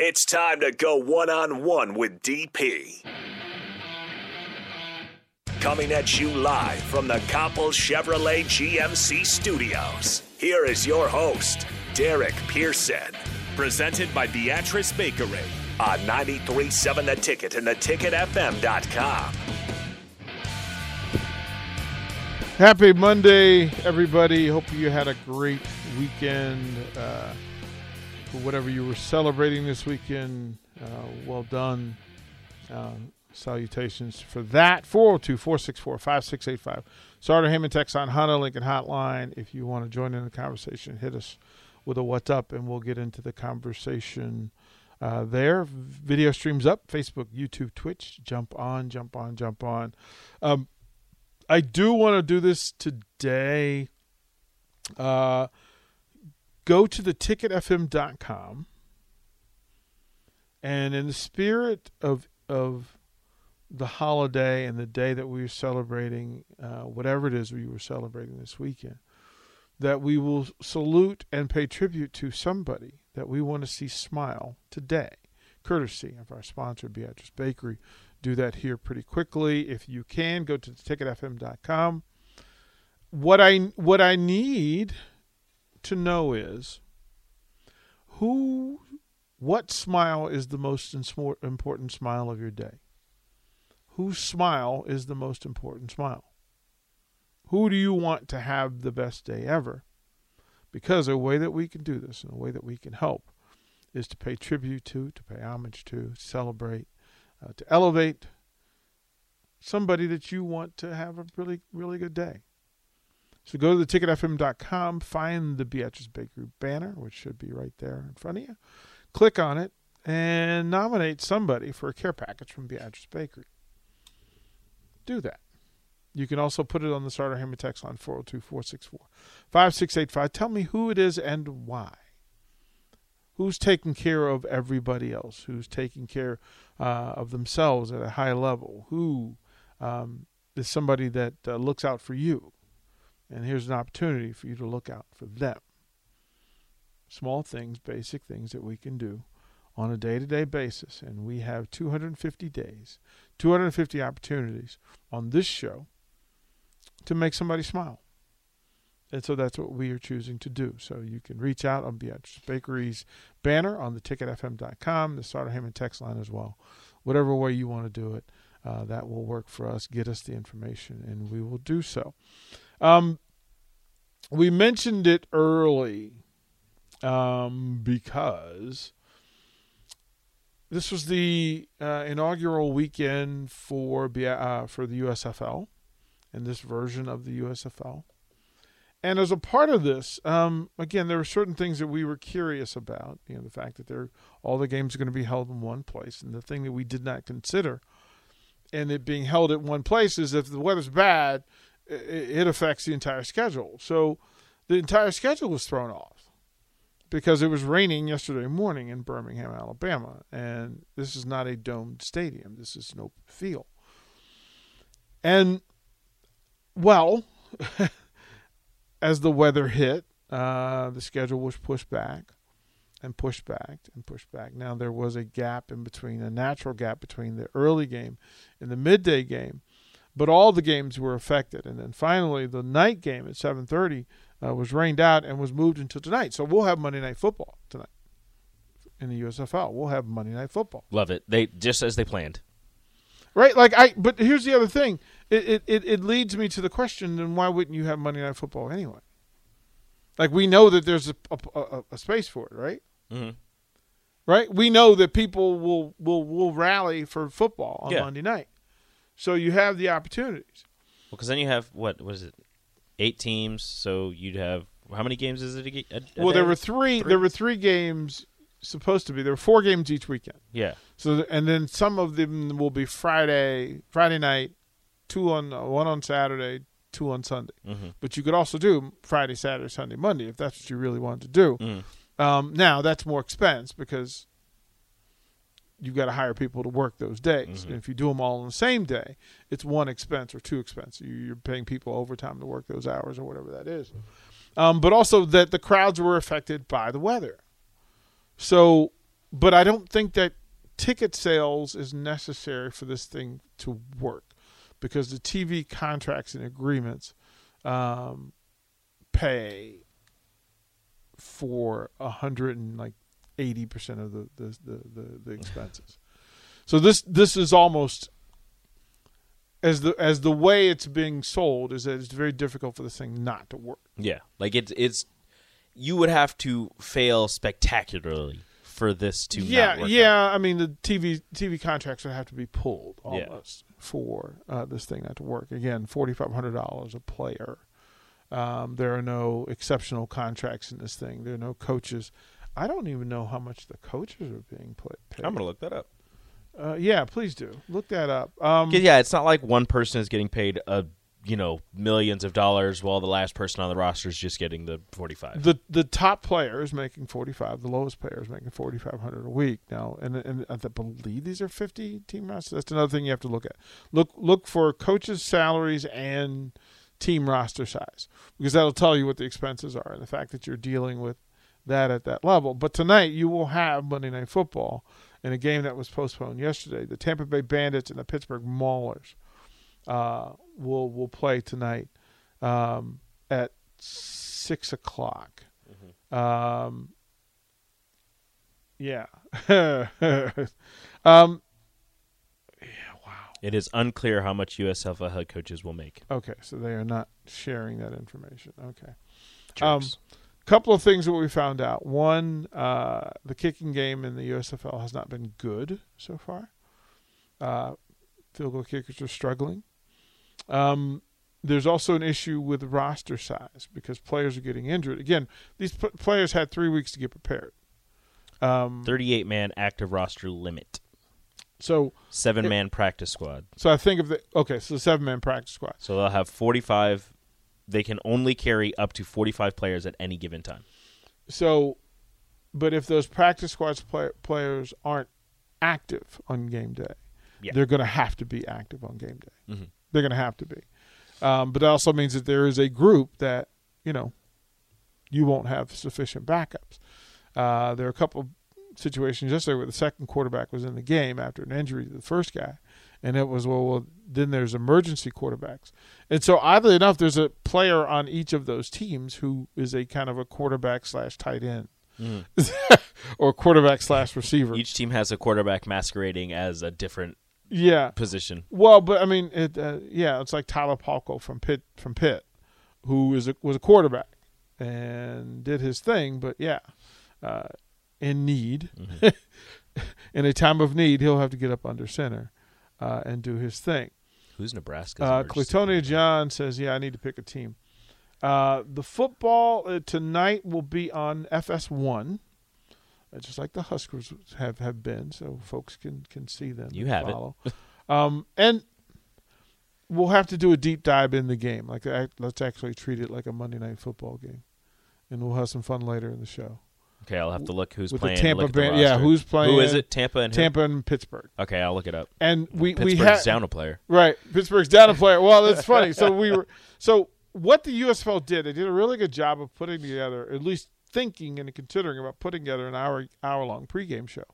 It's time to go one on one with DP. Coming at you live from the Copple Chevrolet GMC studios. Here is your host, Derek Pearson. Presented by Beatrice Bakery on 937 The Ticket and theticketfm.com. Happy Monday, everybody. Hope you had a great weekend. Uh, for whatever you were celebrating this weekend, uh, well done. Uh, salutations for that. 402 464 5685. Sartor Hamann Text on Honda Lincoln Hotline. If you want to join in the conversation, hit us with a what's up and we'll get into the conversation uh, there. Video streams up Facebook, YouTube, Twitch. Jump on, jump on, jump on. Um, I do want to do this today. Uh, go to the ticketfm.com and in the spirit of of the holiday and the day that we are celebrating, uh, whatever it is we were celebrating this weekend, that we will salute and pay tribute to somebody that we want to see smile today, courtesy of our sponsor, Beatrice Bakery. Do that here pretty quickly. If you can, go to ticketfm.com. What I what I need to know is who what smile is the most important smile of your day? Whose smile is the most important smile? Who do you want to have the best day ever? Because a way that we can do this and a way that we can help is to pay tribute to, to pay homage to, celebrate, uh, to elevate somebody that you want to have a really, really good day. So go to the ticketfm.com, find the Beatrice Bakery banner, which should be right there in front of you. Click on it and nominate somebody for a care package from Beatrice Bakery. Do that. You can also put it on the Sartor Hamann text line 402 464 5685. Tell me who it is and why. Who's taking care of everybody else? Who's taking care uh, of themselves at a high level? Who um, is somebody that uh, looks out for you? And here's an opportunity for you to look out for them. Small things, basic things that we can do on a day to day basis. And we have 250 days, 250 opportunities on this show to make somebody smile. And so that's what we are choosing to do. So you can reach out on Beatrice Bakery's banner on the ticketfm.com, the Sartor Hamann text line as well. Whatever way you want to do it, uh, that will work for us. Get us the information, and we will do so. Um, we mentioned it early um, because this was the uh, inaugural weekend for uh, for the USFL and this version of the USFL. And as a part of this, um, again, there were certain things that we were curious about. You know, the fact that they're, all the games are going to be held in one place, and the thing that we did not consider, and it being held at one place, is if the weather's bad, it affects the entire schedule. So the entire schedule was thrown off because it was raining yesterday morning in Birmingham, Alabama. And this is not a domed stadium, this is an open field. And, well, as the weather hit, uh, the schedule was pushed back and pushed back and pushed back. Now, there was a gap in between, a natural gap between the early game and the midday game but all the games were affected. And then finally, the night game at 7:30 uh, was rained out and was moved until tonight. So we'll have Monday Night Football tonight in the USFL. We'll have Monday Night Football. Love it. They just as they planned. Right, like I. But here's the other thing. It it it leads me to the question: Then why wouldn't you have Monday Night Football anyway? Like we know that there's a a, a, a space for it, right? Mm-hmm. Right. We know that people will will will rally for football on Yeah. Monday night. So you have the opportunities. Well, because then you have what? was it? Eight teams. So you'd have how many games is it? A, a, well, there day? were three, Three? There were three games supposed to be there were four games each weekend. Yeah. So and then some of them will be Friday Friday night, two on one on Saturday, two on Sunday. Mhm. But you could also do Friday, Saturday, Sunday, Monday if that's what you really wanted to do. Mm. Um, now that's more expense because you got to hire people to work those days. Mhm. And if you do them all on the same day, it's one expense or two expense. You- You're paying people overtime to work those hours or whatever that is. Um, but also that the crowds were affected by the weather. So, but I don't think that ticket sales is necessary for this thing to work because the TV contracts and agreements um, pay for a hundred and like eighty percent of the the, the, the the expenses. So this this is almost as the as the way it's being sold is that it's very difficult for this thing not to work. Yeah. Like it's it's you would have to fail spectacularly for this to yeah, not work yeah. out. I mean, the TV TV contracts would have to be pulled Yeah. almost for uh, this thing not to work. Again, forty five hundred dollars a player. Um, there are no exceptional contracts in this thing. There are no coaches. I don't even know how much the coaches are being paid. I'm gonna look that up. Uh, yeah, please do look that up. Um, 'Cause, yeah, it's not like one person is getting paid a you know millions of dollars while the last person on the roster is just getting the 45. the the top player is making forty five. The lowest player is making forty five hundred a week now, and and I believe these are fifty team rosters. That's another thing you have to look at. Look look for coaches' salaries and team roster size because that'll tell you what the expenses are and the fact that you're dealing with that at that level. But tonight you will have Monday Night Football in a game that was postponed yesterday. The Tampa Bay Bandits and the Pittsburgh Maulers uh, will will play tonight um, at six o'clock. Um, yeah. um, It is unclear how much USFL head coaches will make. okay, so they are not sharing that information. Okay. Um, Jerks. Couple of things that we found out. One, uh, the kicking game in the USFL has not been good so far. Uh, field goal kickers are struggling. Um, there's also an issue with roster size because players are getting injured. Again, these p- players had three weeks to get prepared. Um, 38 man active roster limit. so, Seven man practice squad. so I think of the okay. So the seven man practice squad. So they'll have 45. They can only carry up to 45 players at any given time. So, but if those practice squads play, players aren't active on game day, Yeah. they're going to have to be active on game day. Mhm. They're going to have to be. Um, but that also means that there is a group that you know you won't have sufficient backups. Uh, there are a couple of situations yesterday where the second quarterback was in the game after an injury to the first guy, and it was well, well then there's emergency quarterbacks, and so oddly enough, there's a player on each of those teams who is a kind of a quarterback slash tight end. or quarterback slash receiver. Each team has a quarterback masquerading as a different yeah. position. Well, but I mean, it, uh, yeah, it's like Tyler Palko from Pitt, from Pitt, who is a, was a quarterback and did his thing. But yeah, uh, in need, in a time of need, he'll have to get up under center uh, and do his thing. Who's Nebraska? Uh, Claytonia? John says, "Yeah, I need to pick a team." Uh, the football uh, tonight will be on FS1, uh, just like the Huskers have, have been, so folks can can see them. You have it. um, and we'll have to do a deep dive in the game. Like, let's actually treat it like a Monday night football game, and we'll have some fun later in the show Okay, I'll have to look who's with playing. the Tampa look at the Bay. Yeah, who's playing? Who is it? Tampa and who? Tampa and Pittsburgh. Okay, I'll look it up. And we we Pittsburgh's have down a player. Right. Pittsburgh's down a player. Well, that's funny. So we were so what the USFL did, they did a really good job of putting together, at least thinking and considering about putting together an hour hour long pregame show.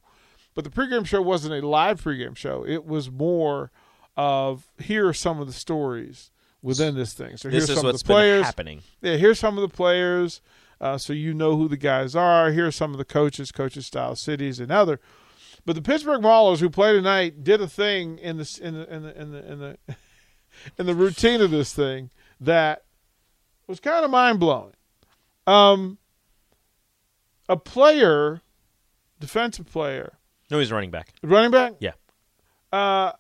But the pregame show wasn't a live pregame show. It was more of here are some of the stories within this thing. So This here's is some what's of the players. been happening. Yeah, here's some of the players, uh, so you know who the guys are. Here's some of the coaches, coaches style cities, and other. But the Pittsburgh Maulers, who play tonight, did a thing in the in the in the in the in the, in the routine of this thing that was kind of mind blowing. Um, a player, defensive player, No, he's running back. running back, Yeah. uh,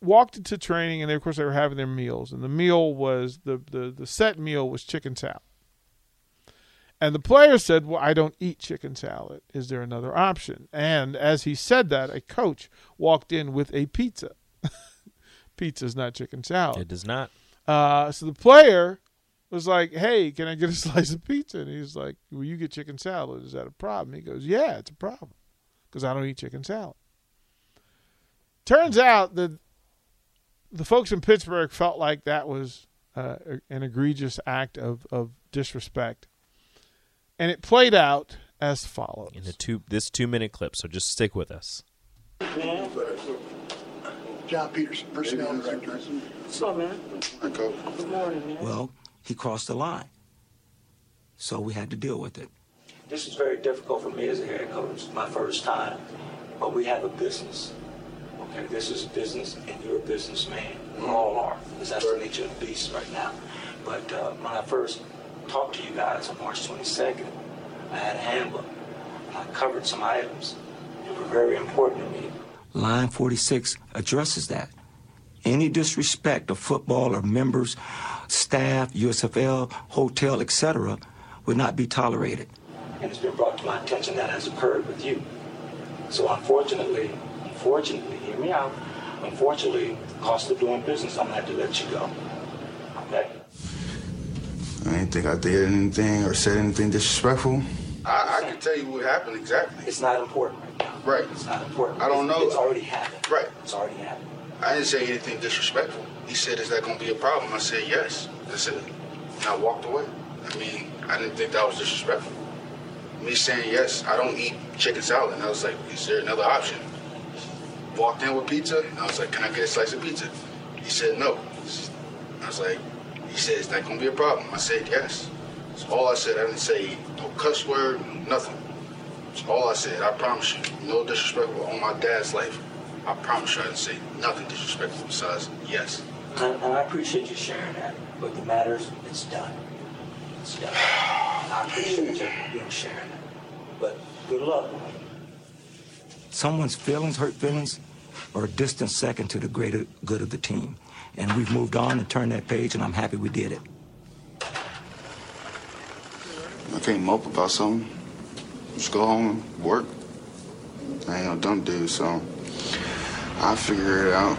walked into training, and they, of course they were having their meals, and the meal was the the the set meal was chicken salad, And the player said, Well, I don't eat chicken salad. Is there another option? And as he said that, a coach walked in with a pizza. pizza is not chicken salad. It does not. Uh, so the player was like, "Hey, can I get a slice of pizza?" And he's like, "Well, you get chicken salad. Is that a problem?" He goes, "Yeah, it's a problem because I don't eat chicken salad." Turns out that the folks in Pittsburgh felt like that was uh, an egregious act of, of disrespect, and it played out as follows. In the two this two minute clip, so just stick with us. John Peterson, personnel director. What's up, man? Hi, Coach. Good morning, man. Well, he crossed the line. So we had to deal with it. This is very difficult for me as a head coach. It's my first time. But we have a business. Okay, this is a business, and you're a businessman. We all are, because that's the nature of the beast right now. But uh, when I first talked to you guys on March 22nd, I had a handbook. And I covered some items that were very important to me. Line 46 addresses that. Any disrespect of football or members, staff, USFL, hotel, etc., would not be tolerated. and it's been brought to my attention that has occurred with you. So unfortunately, unfortunately, hear me out. Unfortunately, cost of doing business, I'm gonna have to let you go. Okay? I didn't think I did anything or said anything disrespectful. I, I can tell you what happened exactly. It's not important right now. Right. It's not important. I don't It's- know. It's already happened. Right. It's already happened. I didn't say anything disrespectful. He said, "Is that going to be a problem?" I said, "Yes." That's it. And I walked away. I mean, I didn't think that was disrespectful. Me saying yes, I don't eat chicken salad, and I was like, "Is there another option?" Walked in with pizza, and I was like, "Can I get a slice of pizza?" He said no. I was like, "He said, is that going to be a problem?" I said, "Yes." That's all I said. I didn't say no cuss word, nothing. That's all I said. I promise you, no disrespectful on my dad's life. I promise you, I didn't say nothing disrespectful besides yes. And, and I appreciate you sharing that. But the matters, it's done. It's done. I appreciate you, you sharing that. But good luck. Someone's feelings, hurt feelings, are a distant second to the greater good of the team. And we've moved on and turned that page, and I'm happy we did it. I can't mope about something. Just go home work. I ain't no dumb dude, so I'll figure it out.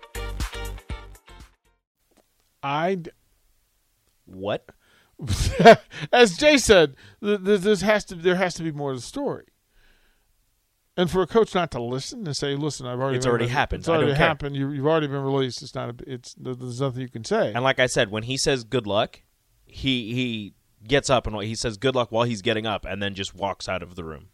I, What? as Jay said, th- th- this has to there has to be more to the story. And for a coach not to listen and say, "Listen, I've already It's already re- happened. It's already don't care." happened. You, you've already been released. It's not. A, it's there's nothing you can say." And like I said, when he says good luck, he he gets up and he says good luck while he's getting up, and then just walks out of the room.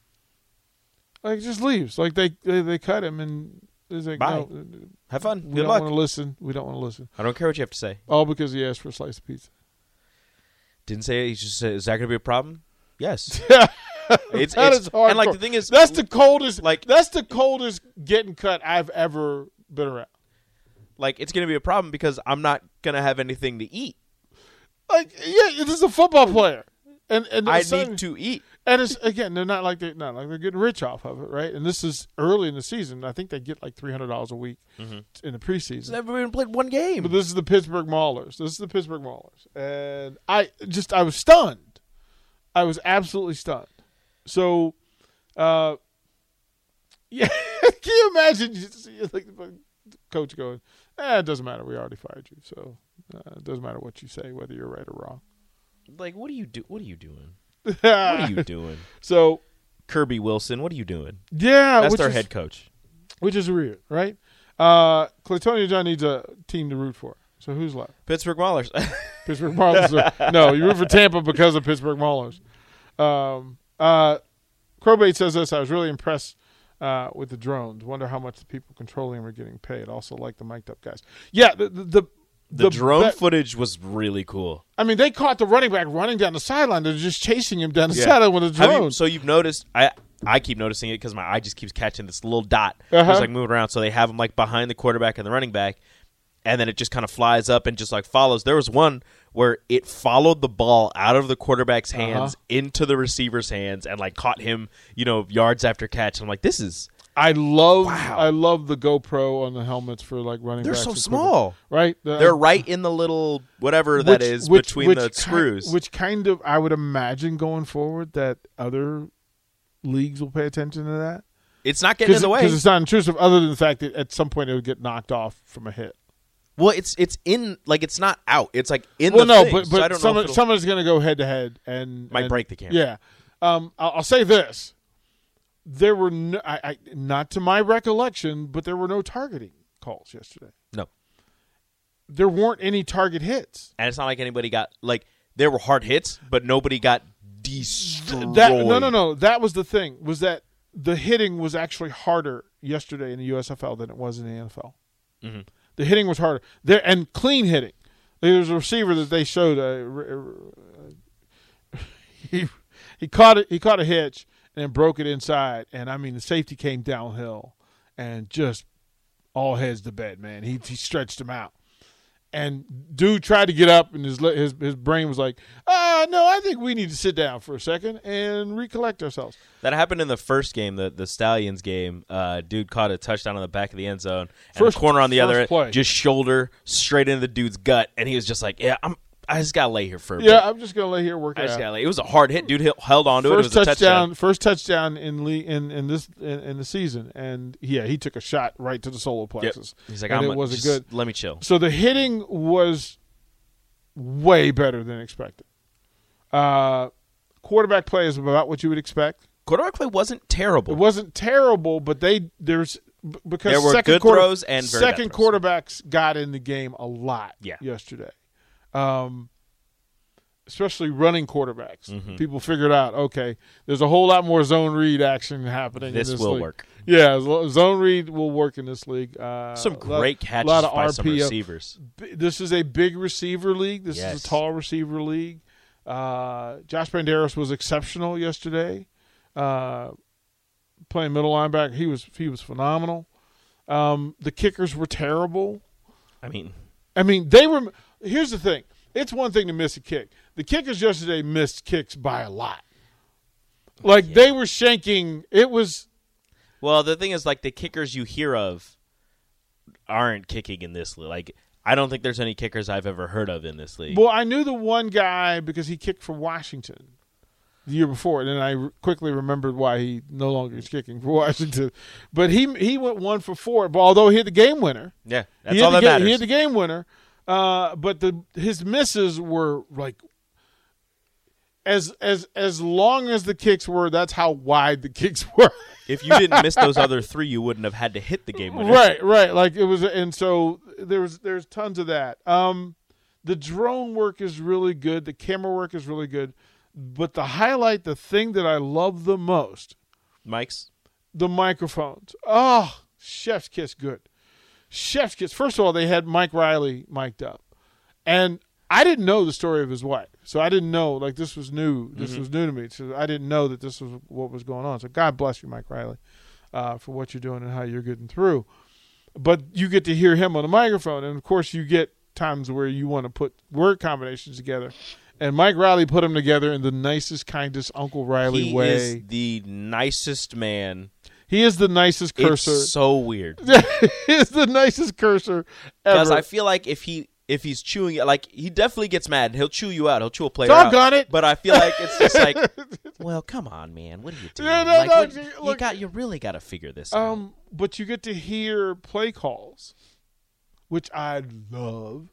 like just leaves. Like they they, they cut him and he's like, Bye. "No, Have fun. we Good don't luck. want to listen. We don't want to listen." I don't care what you have to say. All because he asked for a slice of pizza. Didn't say it. He just said, "Is that going to be a problem?" Yes. It's, That it's is hard. And like the thing is, that's the coldest. like- that's the coldest getting cut I've ever been around. like it's going to be a problem because I'm not going to have anything to eat. Like, yeah, this is a football player, and and I need to eat. And it's again, they're not like they're not like they're getting rich off of it, right? And this is early in the season. I think they get like three hundred dollars a week in the He's preseason. never even played one game. But this is the Pittsburgh Maulers. This is the Pittsburgh Maulers, and I just I was stunned. I was absolutely stunned. So, uh, yeah, can you imagine? You see, like the coach going, "Eh, it doesn't matter. We already fired you, so uh, it doesn't matter what you say, whether you're right or wrong." like, what are you do? What are you doing? What are you doing? So Kirby Wilson, what are you doing? yeah, That's which their is- head coach. which is weird, right? Uh, Claytonia John needs a team to root for. So who's left? Pittsburgh Maulers. Pittsburgh Maulers. are- no, you root for Tampa because of Pittsburgh Maulers. Um, uh, Crowbait says this. I was really impressed uh, with the drones. Wonder how much the people controlling them are getting paid. Also, like the mic'd up guys. Yeah, the, the, the The, The drone be- footage was really cool. I mean, they caught the running back running down the sideline. They're just chasing him down the Yeah. sideline with a Have you- drone. so you've noticed I I keep noticing it because my eye just keeps catching this little dot Uh-huh. just like moving around. So they have him like behind the quarterback and the running back, and then it just kind of flies up and just like follows. There was one where it followed the ball out of the quarterback's Uh-huh. hands into the receiver's hands and like caught him, you know, yards after catch. I'm like, this is I love Wow. I love the GoPro on the helmets for like running. They're so small. right? The- they're right in the little whatever that which- is which- between which the screws. which kind of I would imagine going forward that other leagues will pay attention to that it's not getting in the way. because it's not intrusive. Other than the fact that at some point it would get knocked off from a hit. well, it's it's in like it's not out. It's like in well, the no, thing, but but I someone, someone's going to go head to head and Might and- break the camera. Yeah, um, I'll, I'll say this: there were no, I, I, not to my recollection, but there were no targeting calls yesterday. no. There weren't any target hits. and it's not like anybody got like there were hard hits, but nobody got destroyed. That no, no, no. That was the thing. Was that the hitting was actually harder yesterday in the USFL than it was in the NFL. Mm-hmm. The hitting was harder there and clean hitting. There was a receiver that they showed. Uh, he he caught it. He caught a hitch and broke it inside. And I mean, the safety came downhill and just all heads to bed. Man, he he stretched him out. And dude tried to get up, and his his his brain was like, "Ah, no, I think we need to sit down for a second and recollect ourselves." That happened in the first game, the the Stallions game. Uh, dude caught a touchdown on the back of the end zone, and First- corner on the other, play. just shoulder straight into the dude's gut, and he was just like, "Yeah, I'm. I just gotta lay here for a Yeah, bit. I'm just gonna lay here work I it just out. gotta lay." It was a hard hit, dude. He held on to it. It First was a touchdown. first touchdown in le- in in this in, in the season, and yeah, he took a shot right to the solar Yep. plexus. He's like, and "I'm it was a good. Let me chill." So the hitting was way better than expected. Uh, quarterback play is about what you would expect. Quarterback play wasn't terrible. It wasn't terrible, but they there's because There were second good quarter- throws and second quarterbacks got in the game a lot. Yeah. yesterday, um, especially running quarterbacks. Mm-hmm. People figured out okay, there's a whole lot more zone read action happening. This this will league. work. Yeah, zone read will work in this league. Uh, Some lot- great catches lot of by some receivers. This is a big receiver league. This is a tall receiver league. Uh, Josh Banderas was exceptional yesterday, uh, playing middle linebacker. He was he was phenomenal. Um, the kickers were terrible. I mean, I mean, they were. Here's the thing: it's one thing to miss a kick. The kickers yesterday missed kicks by a lot. Like they were shanking. It was well, the thing is, like the kickers you hear of aren't kicking in this league. Like, I don't think there's any kickers I've ever heard of in this league. Well, I knew the one guy because he kicked for Washington the year before, and then I quickly remembered why he no longer is kicking for Washington. But he he went one for four. But although he hit the game winner, yeah, that's all that ga- matters. He hit the game winner, uh, but the his misses were like as as as long as the kicks were. That's how wide the kicks were. if you didn't miss those other three, you wouldn't have had to hit the game winner. Right, right. Like it was, and so there was there's tons of that. Um, the drone work is really good. The camera work is really good, but the highlight, the thing that I love the most, Mike's. the microphones. Oh, chef's kiss, good. Chef's kiss. First of all, they had Mike Riley mic'd up, and I didn't know the story of his wife, so I didn't know. Like this was new. This was new to me. So I didn't know that this was what was going on. So God bless you, Mike Riley, uh, for what you're doing and how you're getting through. But you get to hear him on the microphone, and of course, you get times where you want to put word combinations together. And Mike Riley put them together in the nicest, kindest Uncle Riley way. He way. is the nicest man. he is the nicest cursor. It's so weird He's the nicest cursor ever. because. I feel like if he if he's chewing it, like he definitely gets mad. and He'll chew you out. He'll chew a player out. Doggone it. But I feel like it's just like, well, come on, man. What are you doing? Yeah, no, like, no, what- you look- got you really got to figure this out. Um, but you get to hear play calls, which I love.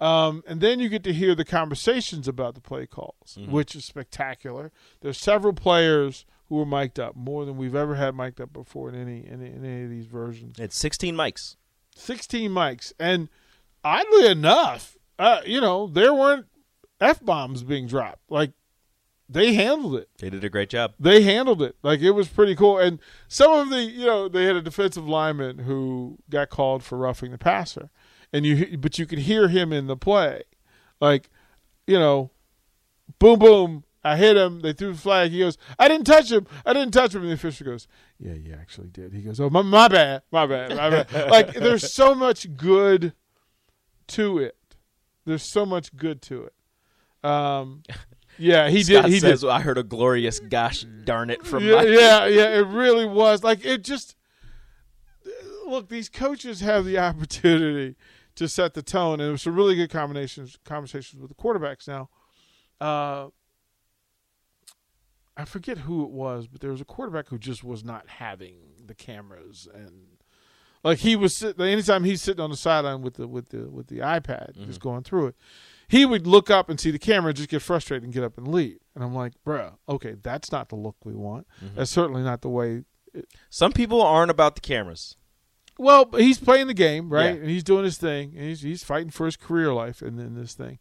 Um, and then you get to hear the conversations about the play calls, Mm-hmm. which is spectacular. There's several players who were mic'd up, more than we've ever had mic'd up before in any in, in any of these versions. It's 16 mics. 16 mics, and oddly enough, uh, you know, there weren't f bombs being dropped. Like they handled it They did a great job. they handled it like it was pretty cool and some of the you know they had a defensive lineman who got called for roughing the passer and you but you can hear him in the play, like you know, boom boom. I hit him. They threw the flag. He goes, I didn't touch him. I didn't touch him. And the official goes, Yeah, you actually did. He goes, Oh, my, my bad. My bad. My bad. like, there's so much good to it. There's so much good to it. Um, yeah, he Scott did. He says, did. I heard a glorious gosh darn it from Yeah, my yeah, yeah. It really was. Like, it just. Look, these coaches have the opportunity to set the tone, and it was some really good combinations, conversations with the quarterbacks now. Uh, I forget who it was, but there was a quarterback who just was not having the cameras and like he was sitting anytime he's sitting on the sideline with the with the with the iPad Mm-hmm. just going through it, he would look up and see the camera and just get frustrated and get up and leave. And I'm like, bruh, okay, that's not the look we want. Mm-hmm. That's certainly not the way. Some people aren't about the cameras. Well, he's playing the game, right? Yeah. And he's doing his thing. And he's he's fighting for his career life and then this thing.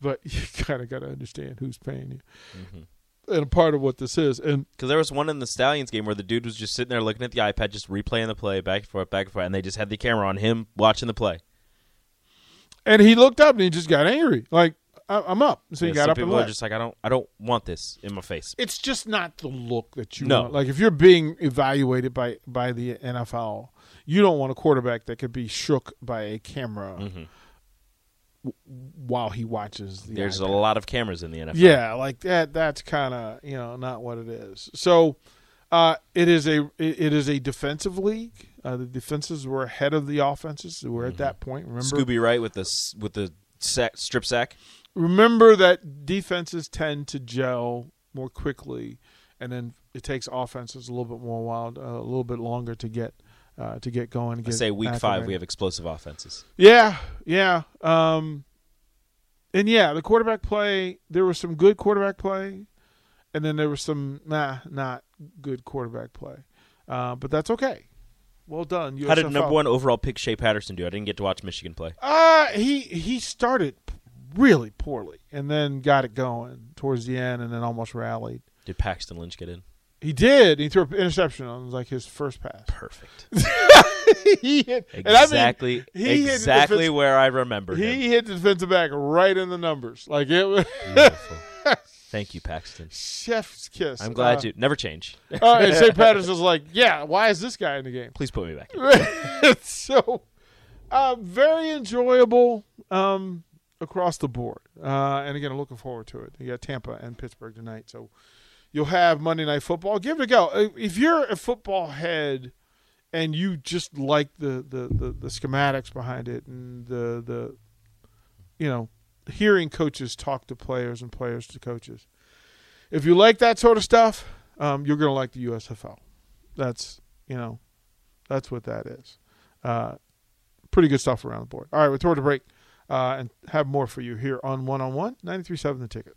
But you kind of got to understand who's paying you. Mm-hmm. And a part of what this is. And Because there was one in the Stallions game where the dude was just sitting there looking at the iPad, just replaying the play back and forth, back and forth, and they just had the camera on him watching the play. and he looked up and he just got angry. Like, I, I'm up. So he Yeah, got some up and people are left. just like, I don't, I don't want this in my face. it's just not the look that you No. want. Like if you're being evaluated by by the NFL, you don't want a quarterback that could be shook by a camera Mm-hmm. w- while he watches the There's a lot of cameras in the NFL. Yeah, like that. That's kind of you know not what it is. So uh, it is a it, is a defensive league. Uh, the defenses were ahead of the offenses. We're at that point. Remember, Scooby Wright with the with the sack, strip sack. remember that defenses tend to gel more quickly, and then it takes offenses a little bit more wild, uh, a little bit longer to get uh, to get going. I Get say week five we have explosive offenses. Yeah, yeah. Um, and yeah, the quarterback play. There was some good quarterback play, and then there was some nah, not good quarterback play. Uh, but that's okay. Well done. How did USFL. number one overall pick Shea Patterson do? I didn't get to watch Michigan play. Uh, he he started really poorly, and then got it going towards the end, and then almost rallied. Did Paxton Lynch get in? He did. He threw an interception on like his first pass. Perfect. he hit and I mean, Exactly. he hit exactly defense- where I remember him. He hit the defensive back right in the numbers. Like it was Beautiful. Thank you, Paxton. chef's kiss. I'm glad uh, you never change. Uh, and St. Patterson's like, yeah, why is this guy in the game? Please put me back. in. so, uh, very enjoyable um, across the board. Uh, and again, I'm looking forward to it. You got Tampa and Pittsburgh tonight, so you'll have Monday Night Football. Give it a go. Uh, If you're a football head and you just like the the, the, the schematics behind it and the the you know hearing coaches talk to players and players to coaches, if you like that sort of stuff, um, you're gonna like the USFL. That's you know that's what that is. Uh, pretty good stuff around the board. All right, we're it a break uh, and have more for you here on One on One 93.7 The Ticket.